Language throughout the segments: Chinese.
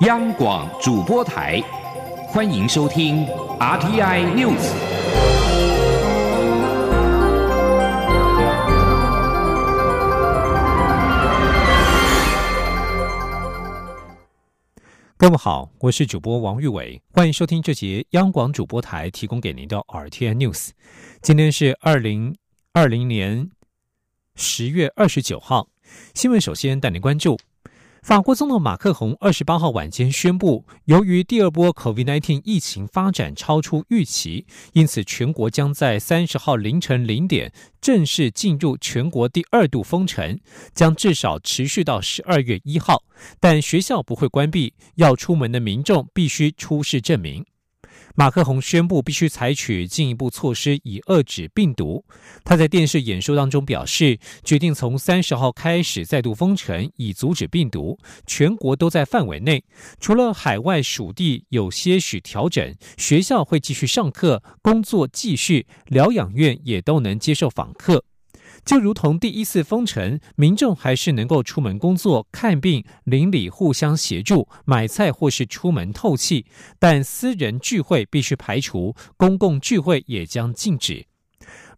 央广主播台，欢迎收听 RTI News。各位好，我是主播王玉伟，欢迎收听这节央广主播台提供给您的 RTI News。今天是二零二零年十月二十九号，新闻首先带您关注。法国总统马克宏二十八号晚间宣布，由于第二波 COVID-19 疫情发展超出预期，因此全国将在三十号凌晨零点正式进入全国第二度封城，将至少持续到十二月一号。但学校不会关闭，要出门的民众必须出示证明。马克宏宣布必须采取进一步措施以遏止病毒。他在电视演说当中表示，决定从三十号开始再度封城，以阻止病毒。全国都在范围内，除了海外属地有些许调整，学校会继续上课，工作继续，疗养院也都能接受访客。就如同第一次封城，民众还是能够出门工作、看病、邻里互相协助、买菜或是出门透气，但私人聚会必须排除，公共聚会也将禁止。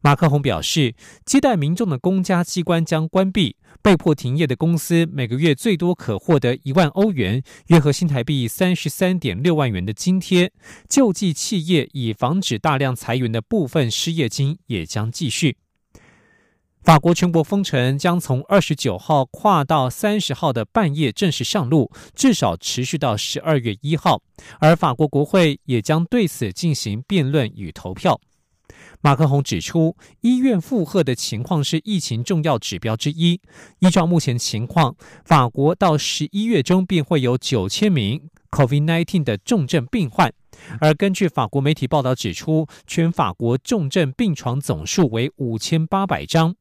马克宏表示，接待民众的公家机关将关闭，被迫停业的公司每个月最多可获得一万欧元（约合新台币三十三点六万元）的津贴。救济企业以防止大量裁员的部分失业金也将继续。法国全国封城将从二十九号跨到三十号的半夜正式上路，至少持续到十二月一号。而法国国会也将对此进行辩论与投票。马克宏指出，医院负荷的情况是疫情重要指标之一。依照目前情况，法国到十一月中便会有九千名 COVID-19 的重症病患。而根据法国媒体报道指出，全法国重症病床总数为五千八百张。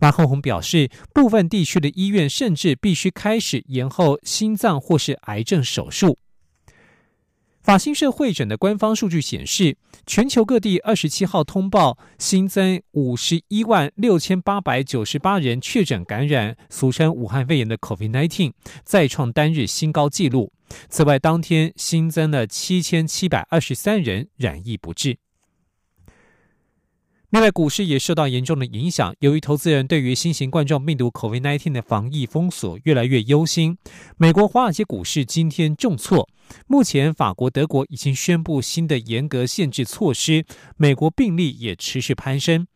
马克宏表示，部分地区的医院甚至必须开始延后心脏或是癌症手术。法新社会诊的官方数据显示，全球各地二十七号通报新增五十一万六千八百九十八人确诊感染俗称武汉肺炎的 COVID-19，再创单日新高纪录。此外，当天新增了七千七百二十三人染疫不治。另外，股市也受到严重的影响。由于投资人对于新型冠状病毒 COVID-19 的防疫封锁越来越忧心，美国华尔街股市今天重挫。目前，法国、德国已经宣布新的严格限制措施，美国病例也持续攀升。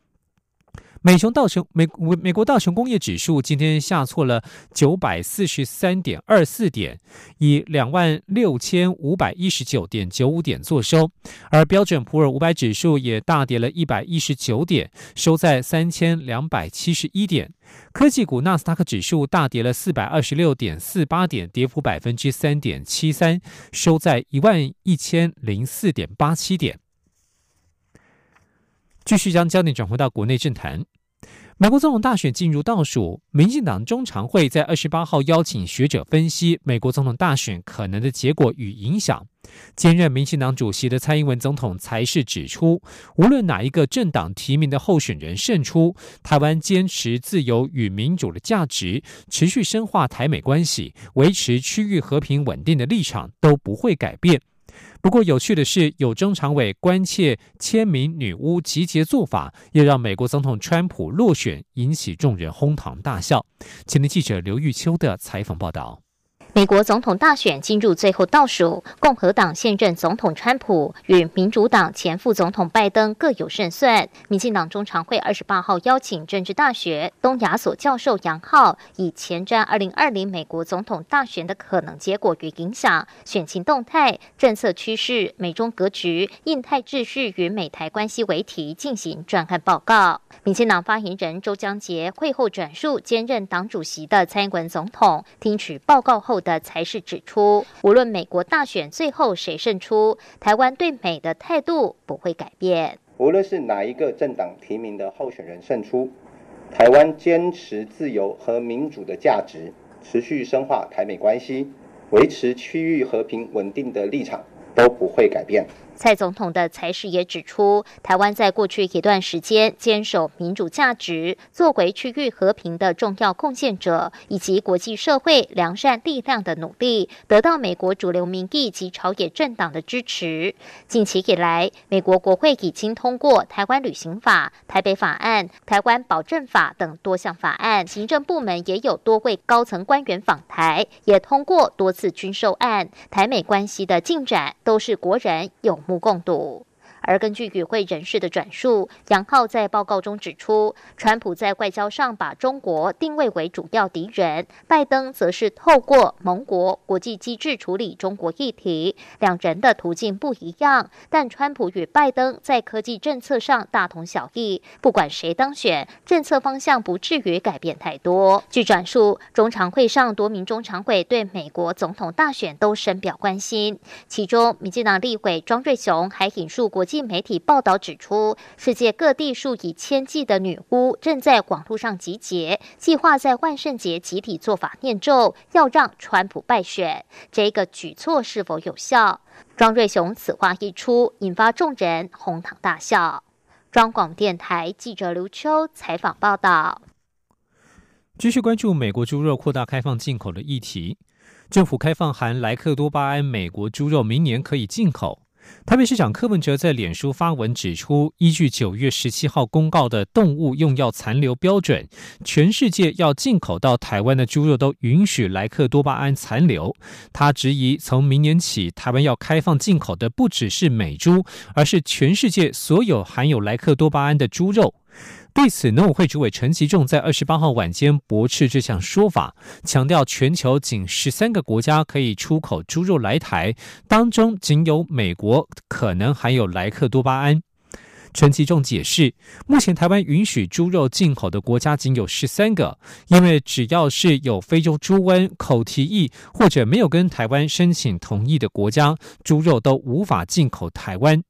美熊道琼美美国道琼工业指数今天下挫了九百四十三点二四点，以两万六千五百一十九点九五点作收。而标准普尔五百指数也大跌了一百一十九点，收在三千两百七十一点。科技股纳斯达克指数大跌了四百二十六点四八点，跌幅百分之三点七三，收在一万一千零四点八七点。继续将焦点转回到国内政坛。美国总统大选进入倒数，民进党中常会在二十八号邀请学者分析美国总统大选可能的结果与影响。兼任民进党主席的蔡英文总统才是指出，无论哪一个政党提名的候选人胜出，台湾坚持自由与民主的价值，持续深化台美关系，维持区域和平稳定的立场都不会改变。不过，有趣的是，有中常委关切签名女巫集结做法，也让美国总统川普落选，引起众人哄堂大笑。前天记者刘玉秋的采访报道。美国总统大选进入最后倒数，共和党现任总统川普与民主党前副总统拜登各有胜算。民进党中常会二十八号邀请政治大学东亚所教授杨浩，以前瞻二零二零美国总统大选的可能结果与影响、选情动态、政策趋势、美中格局、印太秩序与美台关系为题进行专案报告。民进党发言人周江杰会后转述兼任党主席的蔡英文总统听取报告后。的才是指出，无论美国大选最后谁胜出，台湾对美的态度不会改变。无论是哪一个政党提名的候选人胜出，台湾坚持自由和民主的价值，持续深化台美关系，维持区域和平稳定的立场都不会改变。蔡总统的才是也指出，台湾在过去一段时间坚守民主价值，作为区域和平的重要贡献者，以及国际社会良善力量的努力，得到美国主流民意及朝野政党的支持。近期以来，美国国会已经通过《台湾旅行法》《台北法案》《台湾保证法》等多项法案，行政部门也有多位高层官员访台，也通过多次军售案，台美关系的进展都是国人有目。共睹。而根据与会人士的转述，杨浩在报告中指出，川普在外交上把中国定位为主要敌人，拜登则是透过盟国国际机制处理中国议题。两人的途径不一样，但川普与拜登在科技政策上大同小异。不管谁当选，政策方向不至于改变太多。据转述，中常会上多名中常委对美国总统大选都深表关心，其中民进党立委庄瑞雄还引述国。际媒体报道指出，世界各地数以千计的女巫正在广路上集结，计划在万圣节集体做法念咒，要让川普败选。这个举措是否有效？庄瑞雄此话一出，引发众人哄堂大笑。中广电台记者刘秋采访报道。继续关注美国猪肉扩大开放进口的议题，政府开放含莱克多巴胺美国猪肉，明年可以进口。台北市长柯文哲在脸书发文指出，依据九月十七号公告的动物用药残留标准，全世界要进口到台湾的猪肉都允许莱克多巴胺残留。他质疑，从明年起，台湾要开放进口的不只是美猪，而是全世界所有含有莱克多巴胺的猪肉。对此，农委会主委陈其仲在二十八号晚间驳斥这项说法，强调全球仅十三个国家可以出口猪肉来台，当中仅有美国可能含有莱克多巴胺。陈其仲解释，目前台湾允许猪肉进口的国家仅有十三个，因为只要是有非洲猪瘟、口蹄疫或者没有跟台湾申请同意的国家，猪肉都无法进口台湾。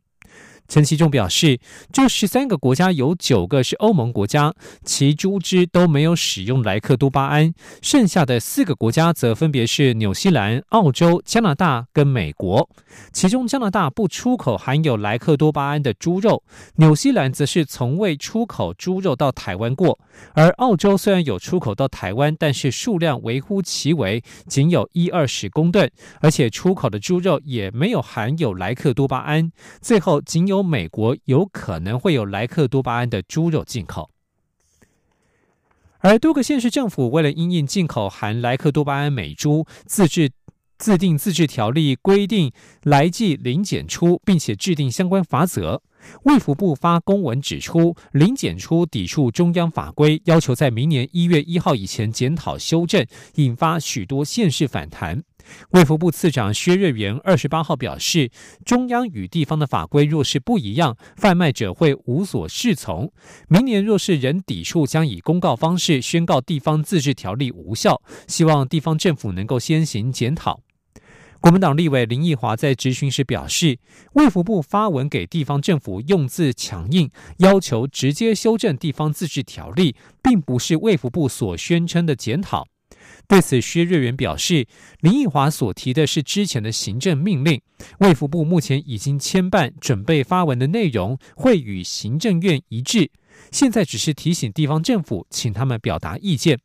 陈其仲表示，这十三个国家有九个是欧盟国家，其猪只都没有使用莱克多巴胺。剩下的四个国家则分别是纽西兰、澳洲、加拿大跟美国。其中加拿大不出口含有莱克多巴胺的猪肉，纽西兰则是从未出口猪肉到台湾过。而澳洲虽然有出口到台湾，但是数量微乎其微，仅有一二十公吨，而且出口的猪肉也没有含有莱克多巴胺。最后仅有。有美国有可能会有莱克多巴胺的猪肉进口，而多个县市政府为了因应进口含莱克多巴胺美猪，自制自定自治条例规定来季零检出，并且制定相关法则。卫福部发公文指出，零检出抵触中央法规，要求在明年一月一号以前检讨修正，引发许多县市反弹。卫福部次长薛瑞元二十八号表示，中央与地方的法规若是不一样，贩卖者会无所适从。明年若是仍抵触，将以公告方式宣告地方自治条例无效。希望地方政府能够先行检讨。国民党立委林奕华在质询时表示，卫福部发文给地方政府用字强硬，要求直接修正地方自治条例，并不是卫福部所宣称的检讨。对此，薛瑞元表示，林奕华所提的是之前的行政命令，卫福部目前已经牵办准备发文的内容，会与行政院一致。现在只是提醒地方政府，请他们表达意见。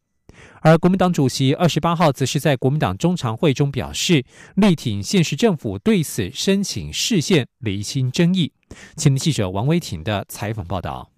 而国民党主席二十八号则是在国民党中常会中表示，力挺县市政府对此申请释宪，厘清争议。前记者王威婷的采访报道。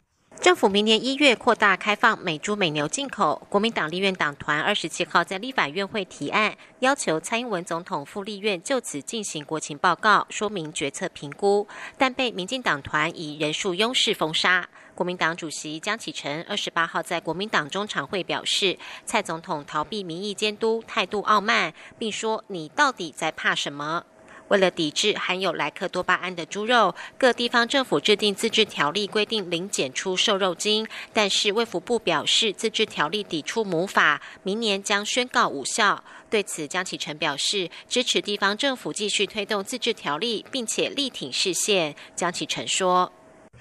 政府明年一月扩大开放美猪美牛进口。国民党立院党团二十七号在立法院会提案，要求蔡英文总统赴立院就此进行国情报告，说明决策评估，但被民进党团以人数优势封杀。国民党主席江启臣二十八号在国民党中常会表示，蔡总统逃避民意监督，态度傲慢，并说：“你到底在怕什么？”为了抵制含有莱克多巴胺的猪肉，各地方政府制定自治条例，规定零检出瘦肉精。但是卫福部表示，自治条例抵触母法，明年将宣告无效。对此，江启臣表示支持地方政府继续推动自治条例，并且力挺市县。江启臣说：“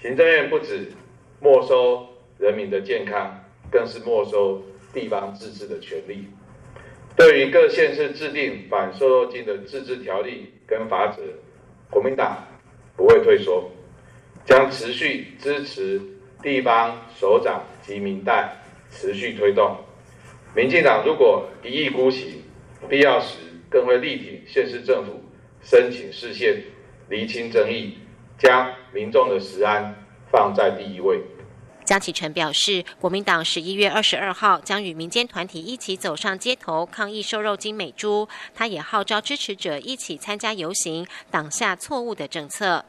行政院不止没收人民的健康，更是没收地方自治的权利。”对于各县市制定反瘦肉精的自治条例跟法则，国民党不会退缩，将持续支持地方首长及民代持续推动。民进党如果一意孤行，必要时更会力挺县市政府申请市县，厘清争议，将民众的食安放在第一位。江启臣表示，国民党十一月二十二号将与民间团体一起走上街头抗议瘦肉精美猪。他也号召支持者一起参加游行，挡下错误的政策。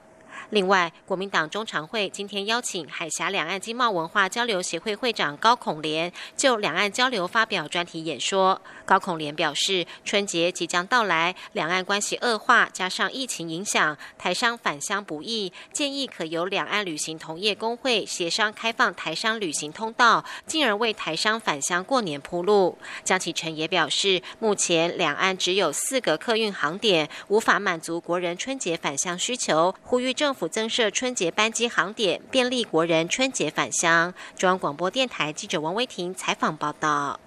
另外，国民党中常会今天邀请海峡两岸经贸文化交流协会会长高孔廉就两岸交流发表专题演说。高孔廉表示，春节即将到来，两岸关系恶化，加上疫情影响，台商返乡不易，建议可由两岸旅行同业工会协商开放台商旅行通道，进而为台商返乡过年铺路。江启臣也表示，目前两岸只有四个客运航点，无法满足国人春节返乡需求，呼吁政府。府增设春节班机航点，便利国人春节返乡。中央广播电台记者王威婷采访报道。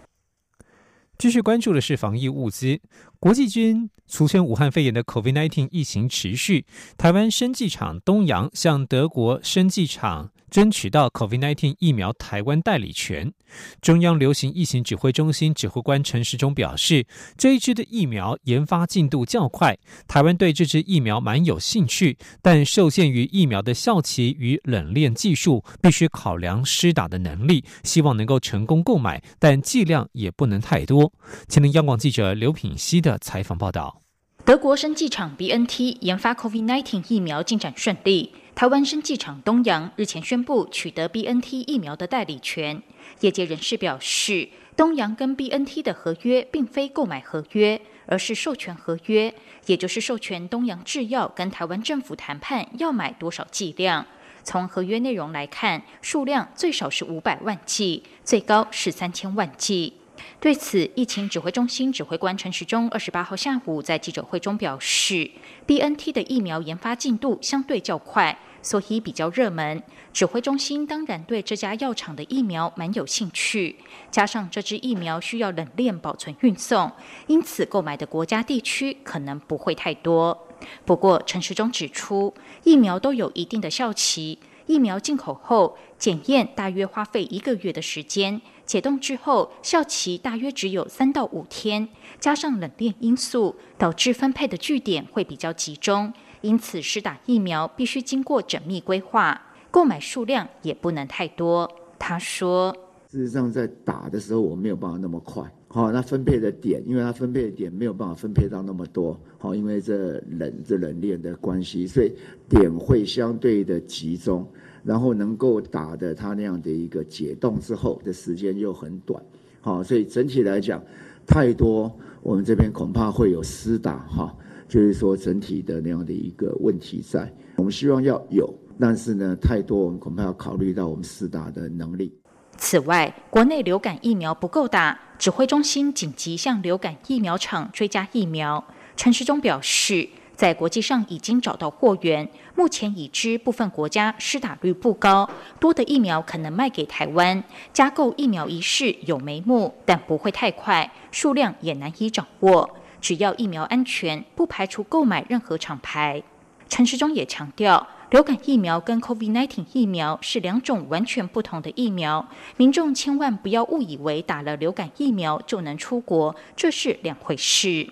继续关注的是防疫物资，国际军俗称武汉肺炎的 COVID-19 疫情持续，台湾生技厂东阳向德国生技厂。争取到 COVID-19 疫苗台湾代理权。中央流行疫情指挥中心指挥官陈时中表示，这一支的疫苗研发进度较快，台湾对这支疫苗蛮有兴趣，但受限于疫苗的效期与冷链技术，必须考量施打的能力，希望能够成功购买，但剂量也不能太多。前听央广记者刘品希的采访报道。德国生技厂 BNT 研发 COVID-19 疫苗进展顺利。台湾生技厂东阳日前宣布取得 BNT 疫苗的代理权。业界人士表示，东阳跟 BNT 的合约并非购买合约，而是授权合约，也就是授权东阳制药跟台湾政府谈判要买多少剂量。从合约内容来看，数量最少是五百万剂，最高是三千万剂。对此，疫情指挥中心指挥官陈时中二十八号下午在记者会中表示，B N T 的疫苗研发进度相对较快，所以比较热门。指挥中心当然对这家药厂的疫苗蛮有兴趣，加上这支疫苗需要冷链保存运送，因此购买的国家地区可能不会太多。不过，陈时中指出，疫苗都有一定的效期，疫苗进口后检验大约花费一个月的时间。解冻之后，效期大约只有三到五天，加上冷链因素，导致分配的据点会比较集中，因此施打疫苗必须经过缜密规划，购买数量也不能太多。他说：“事实上，在打的时候，我没有办法那么快。好，那分配的点，因为它分配的点没有办法分配到那么多。好，因为这冷这冷链的关系，所以点会相对的集中。”然后能够打的它那样的一个解冻之后的时间又很短，好，所以整体来讲，太多我们这边恐怕会有私打哈，就是说整体的那样的一个问题在。我们希望要有，但是呢，太多我们恐怕要考虑到我们私打的能力。此外，国内流感疫苗不够打，指挥中心紧急向流感疫苗厂追加疫苗。陈时中表示。在国际上已经找到货源，目前已知部分国家施打率不高，多的疫苗可能卖给台湾。加购疫苗一事有眉目，但不会太快，数量也难以掌握。只要疫苗安全，不排除购买任何厂牌。陈时中也强调，流感疫苗跟 COVID-19 疫苗是两种完全不同的疫苗，民众千万不要误以为打了流感疫苗就能出国，这是两回事。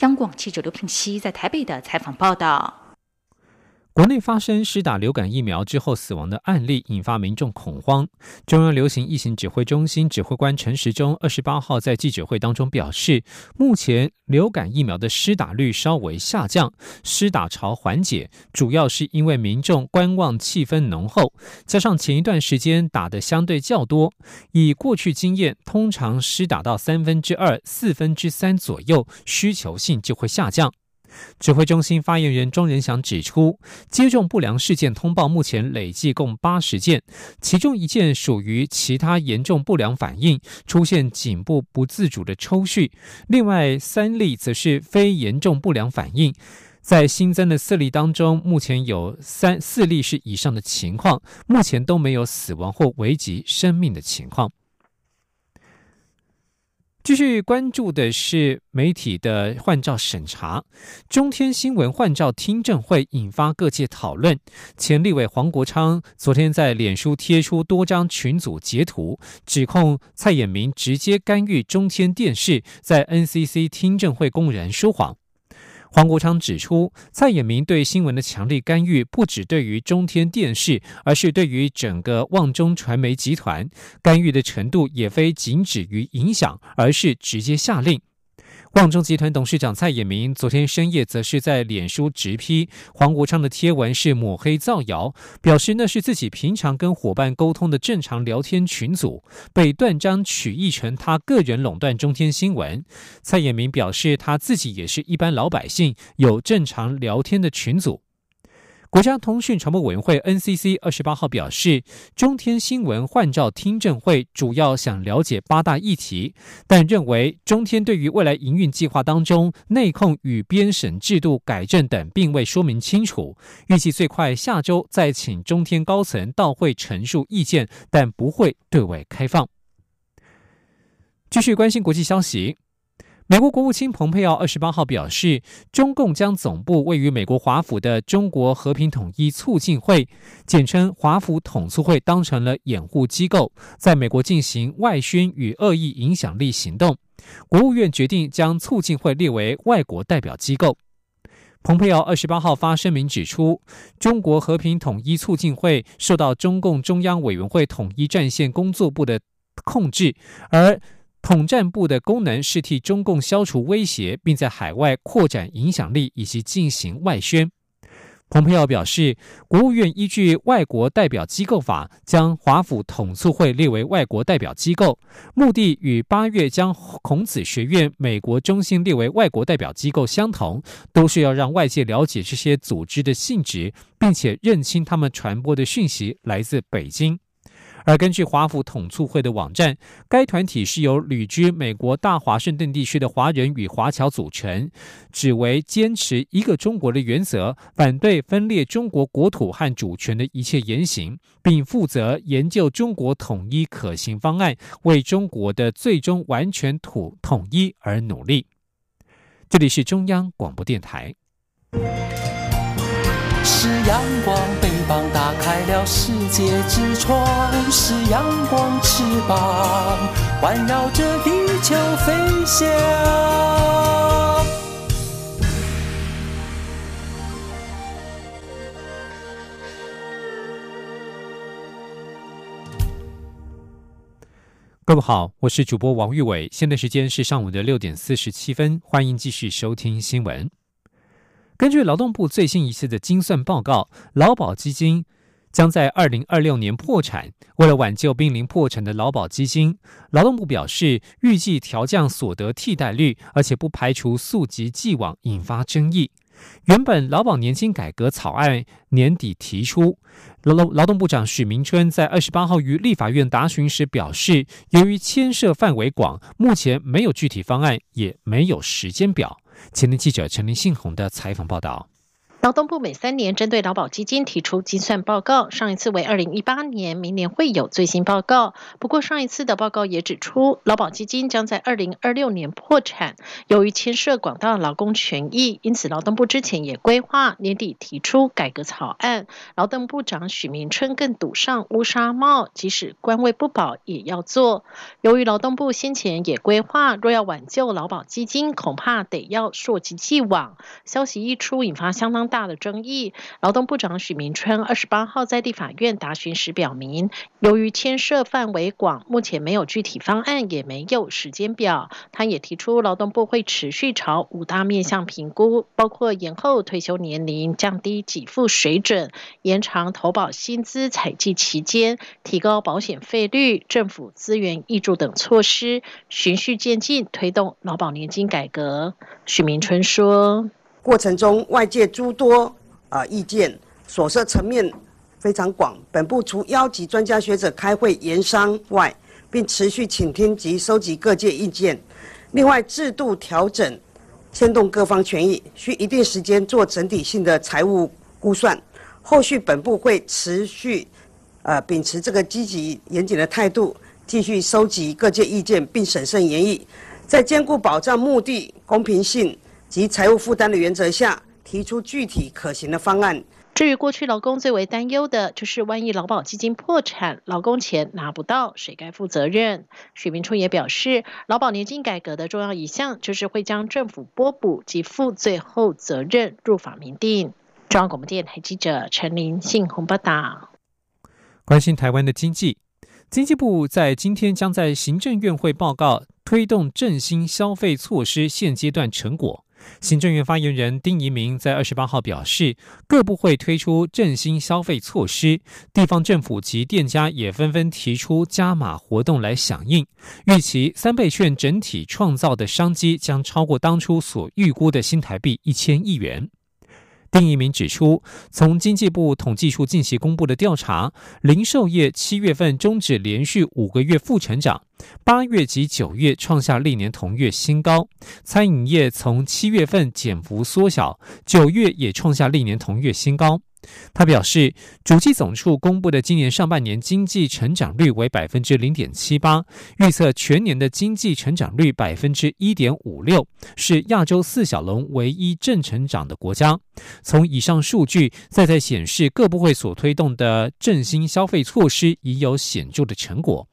央广记者刘品熙在台北的采访报道。国内发生施打流感疫苗之后死亡的案例，引发民众恐慌。中央流行疫情指挥中心指挥官陈时中二十八号在记者会当中表示，目前流感疫苗的施打率稍微下降，施打潮缓解，主要是因为民众观望气氛浓厚，加上前一段时间打的相对较多。以过去经验，通常施打到三分之二、四分之三左右，需求性就会下降。指挥中心发言人庄仁祥指出，接种不良事件通报目前累计共八十件，其中一件属于其他严重不良反应，出现颈部不自主的抽搐；另外三例则是非严重不良反应。在新增的四例当中，目前有三四例是以上的情况，目前都没有死亡或危及生命的情况。继续关注的是媒体的换照审查，中天新闻换照听证会引发各界讨论。前立委黄国昌昨天在脸书贴出多张群组截图，指控蔡衍明直接干预中天电视，在 NCC 听证会公然说谎。黄国昌指出，蔡衍明对新闻的强力干预，不只对于中天电视，而是对于整个旺中传媒集团干预的程度，也非仅止于影响，而是直接下令。旺中集团董事长蔡衍明昨天深夜则是在脸书直批黄国昌的贴文是抹黑造谣，表示那是自己平常跟伙伴沟通的正常聊天群组，被断章取义成他个人垄断中天新闻。蔡衍明表示他自己也是一般老百姓，有正常聊天的群组。国家通讯传播委员会 NCC 二十八号表示，中天新闻换照听证会主要想了解八大议题，但认为中天对于未来营运计划当中内控与编审制度改正等并未说明清楚，预计最快下周再请中天高层到会陈述意见，但不会对外开放。继续关心国际消息。美国国务卿蓬佩奥二十八号表示，中共将总部位于美国华府的中国和平统一促进会（简称华府统促会）当成了掩护机构，在美国进行外宣与恶意影响力行动。国务院决定将促进会列为外国代表机构。蓬佩奥二十八号发声明指出，中国和平统一促进会受到中共中央委员会统一战线工作部的控制，而。统战部的功能是替中共消除威胁，并在海外扩展影响力以及进行外宣。蓬佩奥表示，国务院依据《外国代表机构法》将华府统促会列为外国代表机构，目的与八月将孔子学院美国中心列为外国代表机构相同，都是要让外界了解这些组织的性质，并且认清他们传播的讯息来自北京。而根据华府统促会的网站，该团体是由旅居美国大华盛顿地区的华人与华侨组成，只为坚持一个中国的原则，反对分裂中国国土和主权的一切言行，并负责研究中国统一可行方案，为中国的最终完全统统一而努力。这里是中央广播电台。是阳光，翅膀打开了世界之窗；是阳光，翅膀环绕着地球飞翔。各位好，我是主播王玉伟，现在时间是上午的六点四十七分，欢迎继续收听新闻。根据劳动部最新一次的精算报告，劳保基金将在二零二六年破产。为了挽救濒临破产的劳保基金，劳动部表示预计调降所得替代率，而且不排除溯及既往引发争议。原本劳保年金改革草案年底提出，劳劳动部长许明春在二十八号于立法院答询时表示，由于牵涉范围广，目前没有具体方案，也没有时间表。前天记者陈林信宏的采访报道。劳动部每三年针对劳保基金提出精算报告，上一次为二零一八年，明年会有最新报告。不过上一次的报告也指出，劳保基金将在二零二六年破产。由于牵涉广大劳工权益，因此劳动部之前也规划年底提出改革草案。劳动部长许明春更赌上乌纱帽，即使官位不保也要做。由于劳动部先前也规划，若要挽救劳保基金，恐怕得要溯及既往。消息一出，引发相当。大大的争议，劳动部长许明春二十八号在地法院答询时表明，由于牵涉范围广，目前没有具体方案，也没有时间表。他也提出，劳动部会持续朝五大面向评估，包括延后退休年龄、降低给付水准、延长投保薪资采计期间、提高保险费率、政府资源挹注等措施，循序渐进推动劳保年金改革。许明春说。过程中，外界诸多啊意见，所涉层面非常广。本部除邀集专家学者开会研商外，并持续倾听及收集各界意见。另外，制度调整牵动各方权益，需一定时间做整体性的财务估算。后续本部会持续呃秉持这个积极严谨的态度，继续收集各界意见，并审慎研议。在兼顾保障目的、公平性及财务负担的原则下，提出具体可行的方案。至于过去劳工最为担忧的，就是万一劳保基金破产，劳工钱拿不到，谁该负责任？许明初也表示，劳保年金改革的重要一项，就是会将政府拨补及负最后责任入法明定。中央广播电台记者陈林信鸿报道。关心台湾的经济，经济部在今天将在行政院会报告推动振兴消费措施现阶段成果。行政院发言人丁仪明在二十八号表示，各部会推出振兴消费措施，地方政府及店家也纷纷提出加码活动来响应。预期三倍券整体创造的商机将超过当初所预估的新台币一千亿元。丁一鸣指出，从经济部统计处近期公布的调查，零售业七月份终止连续五个月负成长，八月及九月创下历年同月新高。餐饮业从七月份减幅缩小，九月也创下历年同月新高。他表示，主计总处公布的今年上半年经济成长率为百分之零点七八，预测全年的经济成长率百分之一点五六，是亚洲四小龙唯一正成长的国家。从以上数据再在显示，各部会所推动的振兴消费措施已有显著的成果。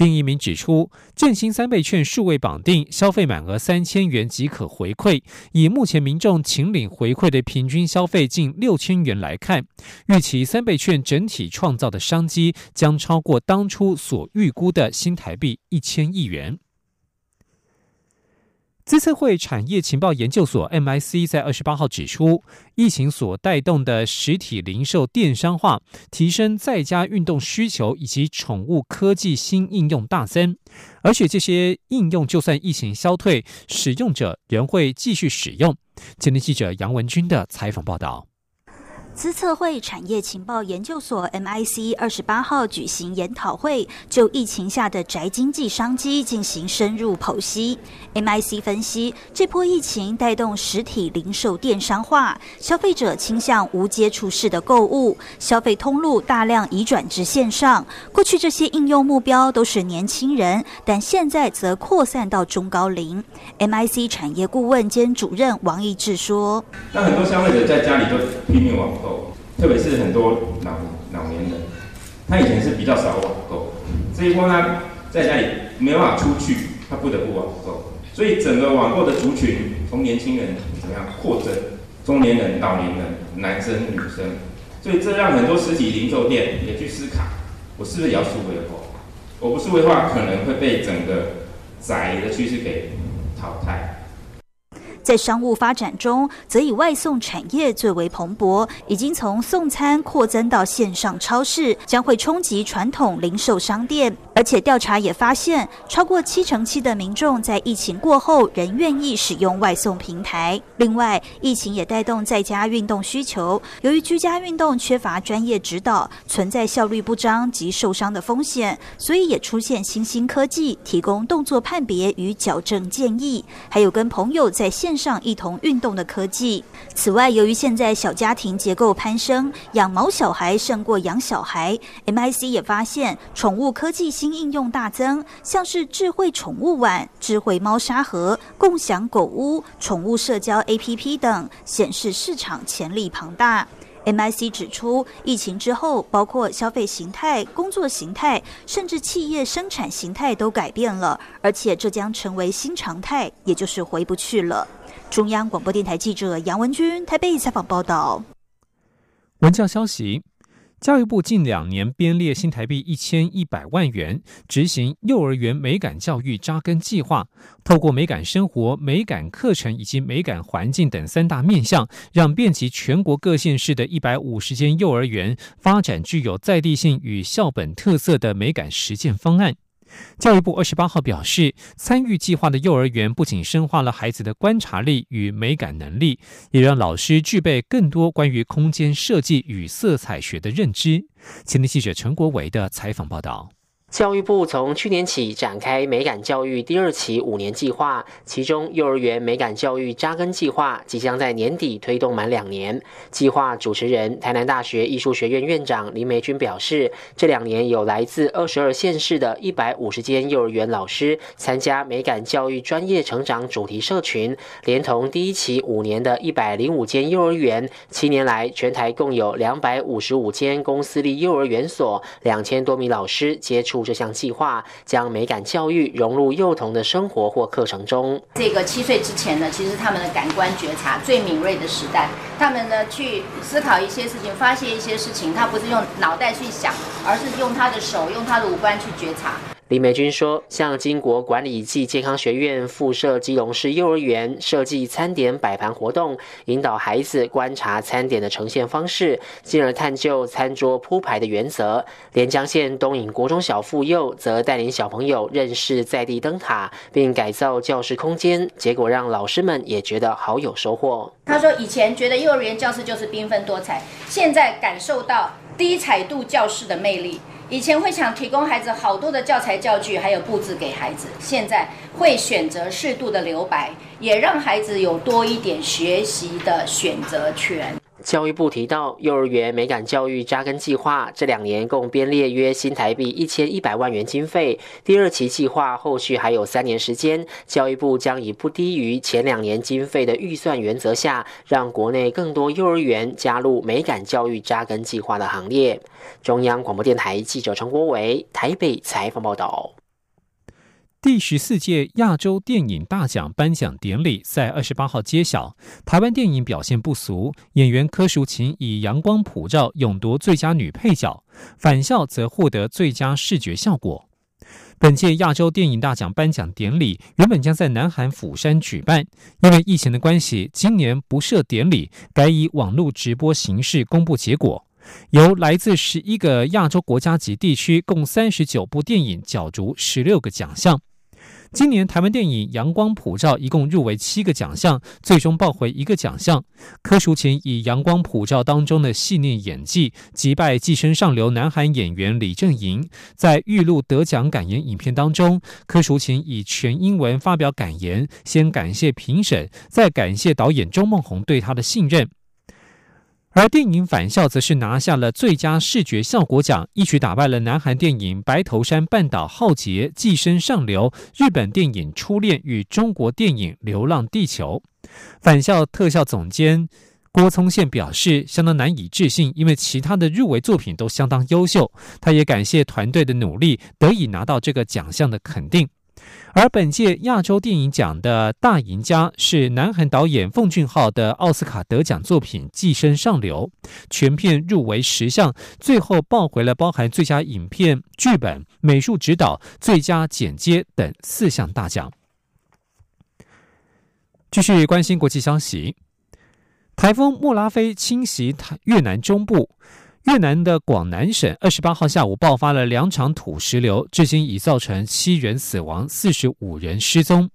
丁一鸣指出，振兴三倍券数位绑定，消费满额三千元即可回馈。以目前民众请领回馈的平均消费近六千元来看，预期三倍券整体创造的商机将超过当初所预估的新台币一千亿元。资策会产业情报研究所 （MIC） 在二十八号指出，疫情所带动的实体零售电商化、提升在家运动需求以及宠物科技新应用大增，而且这些应用就算疫情消退，使用者仍会继续使用。今天记者杨文军的采访报道。资策会产业情报研究所 （MIC） 二十八号举行研讨会，就疫情下的宅经济商机进行深入剖析。MIC 分析，这波疫情带动实体零售电商化，消费者倾向无接触式的购物，消费通路大量移转至线上。过去这些应用目标都是年轻人，但现在则扩散到中高龄。MIC 产业顾问兼主任王义志说：“那很多消费者在家里都拼命网购。”特别是很多老老年人，他以前是比较少网购，这一波呢，在家里没办法出去，他不得不网购，所以整个网购的族群从年轻人怎么样扩增，中年人、老年人、男生、女生，所以这让很多实体零售店也去思考，我是不是也要数位化？我不数位化，可能会被整个宅的趋势给淘汰。在商务发展中，则以外送产业最为蓬勃，已经从送餐扩增到线上超市，将会冲击传统零售商店。而且调查也发现，超过七成七的民众在疫情过后仍愿意使用外送平台。另外，疫情也带动在家运动需求，由于居家运动缺乏专业指导，存在效率不彰及受伤的风险，所以也出现新兴科技提供动作判别与矫正建议，还有跟朋友在线。线上一同运动的科技。此外，由于现在小家庭结构攀升，养毛小孩胜过养小孩，MIC 也发现宠物科技新应用大增，像是智慧宠物碗、智慧猫砂盒、共享狗屋、宠物社交 APP 等，显示市场潜力庞大。MIC 指出，疫情之后，包括消费形态、工作形态，甚至企业生产形态都改变了，而且这将成为新常态，也就是回不去了。中央广播电台记者杨文君台北采访报道。文教消息：教育部近两年编列新台币一千一百万元，执行幼儿园美感教育扎根计划，透过美感生活、美感课程以及美感环境等三大面向，让遍及全国各县市的一百五十间幼儿园发展具有在地性与校本特色的美感实践方案。教育部二十八号表示，参与计划的幼儿园不仅深化了孩子的观察力与美感能力，也让老师具备更多关于空间设计与色彩学的认知。前天记者陈国伟的采访报道。教育部从去年起展开美感教育第二期五年计划，其中幼儿园美感教育扎根计划即将在年底推动满两年。计划主持人台南大学艺术学院院长林梅君表示，这两年有来自二十二县市的一百五十间幼儿园老师参加美感教育专业成长主题社群，连同第一期五年的一百零五间幼儿园，七年来全台共有两百五十五间公私立幼儿园所，两千多名老师接触。这项计划将美感教育融入幼童的生活或课程中。这个七岁之前呢，其实他们的感官觉察最敏锐的时代，他们呢去思考一些事情，发现一些事情，他不是用脑袋去想，而是用他的手，用他的五官去觉察。李美君说：“向金国管理暨健康学院附设基隆市幼儿园设计餐点摆盘活动，引导孩子观察餐点的呈现方式，进而探究餐桌铺排的原则。连江县东引国中小妇幼则带领小朋友认识在地灯塔，并改造教室空间，结果让老师们也觉得好有收获。他说：以前觉得幼儿园教室就是缤纷多彩，现在感受到低彩度教室的魅力。”以前会想提供孩子好多的教材教具，还有布置给孩子，现在会选择适度的留白，也让孩子有多一点学习的选择权。教育部提到，幼儿园美感教育扎根计划这两年共编列约新台币一千一百万元经费。第二期计划后续还有三年时间，教育部将以不低于前两年经费的预算原则下，让国内更多幼儿园加入美感教育扎根计划的行列。中央广播电台记者陈国伟台北采访报道。第十四届亚洲电影大奖颁奖典礼在二十八号揭晓，台湾电影表现不俗，演员柯淑琴以《阳光普照》勇夺最佳女配角，返校则获得最佳视觉效果。本届亚洲电影大奖颁奖典礼原本将在南韩釜山举办，因为疫情的关系，今年不设典礼，改以网络直播形式公布结果。由来自十一个亚洲国家及地区共三十九部电影角逐十六个奖项。今年台湾电影《阳光普照》一共入围七个奖项，最终抱回一个奖项。柯淑琴以《阳光普照》当中的细腻演技击败寄生上流南韩演员李正莹。在预录得奖感言影片当中，柯淑琴以全英文发表感言，先感谢评审，再感谢导演周梦红对他的信任。而电影《返校》则是拿下了最佳视觉效果奖，一举打败了南韩电影《白头山半岛浩劫》《寄生上流》、日本电影《初恋》与中国电影《流浪地球》。返校特效总监郭聪宪表示，相当难以置信，因为其他的入围作品都相当优秀。他也感谢团队的努力，得以拿到这个奖项的肯定。而本届亚洲电影奖的大赢家是南韩导演奉俊昊的奥斯卡得奖作品《寄生上流》，全片入围十项，最后抱回了包含最佳影片、剧本、美术指导、最佳剪接等四项大奖。继续关心国际消息，台风莫拉菲侵袭越南中部。越南的广南省二十八号下午爆发了两场土石流，至今已造成七人死亡、四十五人失踪。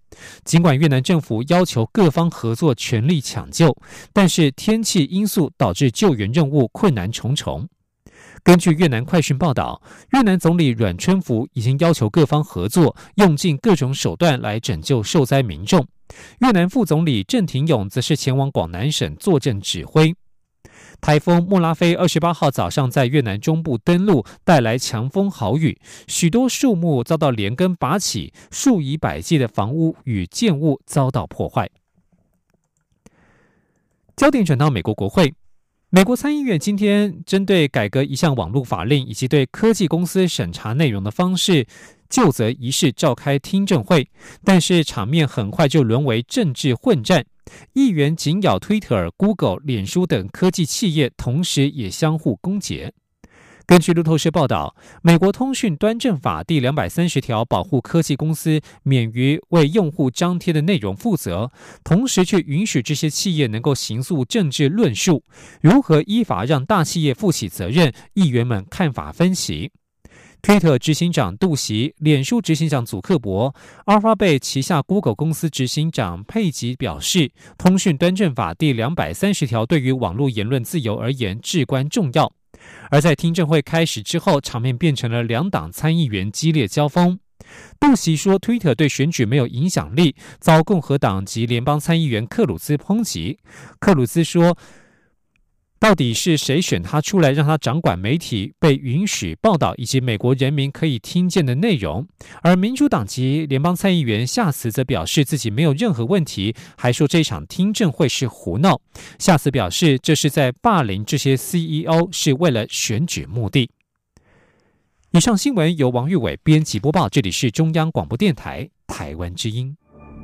尽管越南政府要求各方合作、全力抢救，但是天气因素导致救援任务困难重重。根据越南快讯报道，越南总理阮春福已经要求各方合作，用尽各种手段来拯救受灾民众。越南副总理郑廷勇则是前往广南省坐镇指挥。台风莫拉菲二十八号早上在越南中部登陆，带来强风豪雨，许多树木遭到连根拔起，数以百计的房屋与建物遭到破坏。焦点转到美国国会，美国参议院今天针对改革一项网络法令以及对科技公司审查内容的方式，就责仪式召开听证会，但是场面很快就沦为政治混战。议员紧咬 Twitter、Google、脸书等科技企业，同时也相互攻讦。根据路透社报道，美国通讯端正法第两百三十条保护科技公司免于为用户张贴的内容负责，同时却允许这些企业能够行诉政治论述。如何依法让大企业负起责任？议员们看法分歧。推特执行长杜袭、脸书执行长祖克伯、阿尔法贝旗下 Google 公司执行长佩吉表示，通讯端正法第两百三十条对于网络言论自由而言至关重要。而在听证会开始之后，场面变成了两党参议员激烈交锋。布希说，Twitter 对选举没有影响力，遭共和党及联邦参议员克鲁兹抨击。克鲁兹说。到底是谁选他出来，让他掌管媒体被允许报道以及美国人民可以听见的内容？而民主党籍联邦参议员夏茨则表示自己没有任何问题，还说这场听证会是胡闹。夏茨表示这是在霸凌这些 CEO，是为了选举目的。以上新闻由王玉伟编辑播报，这里是中央广播电台台湾之音。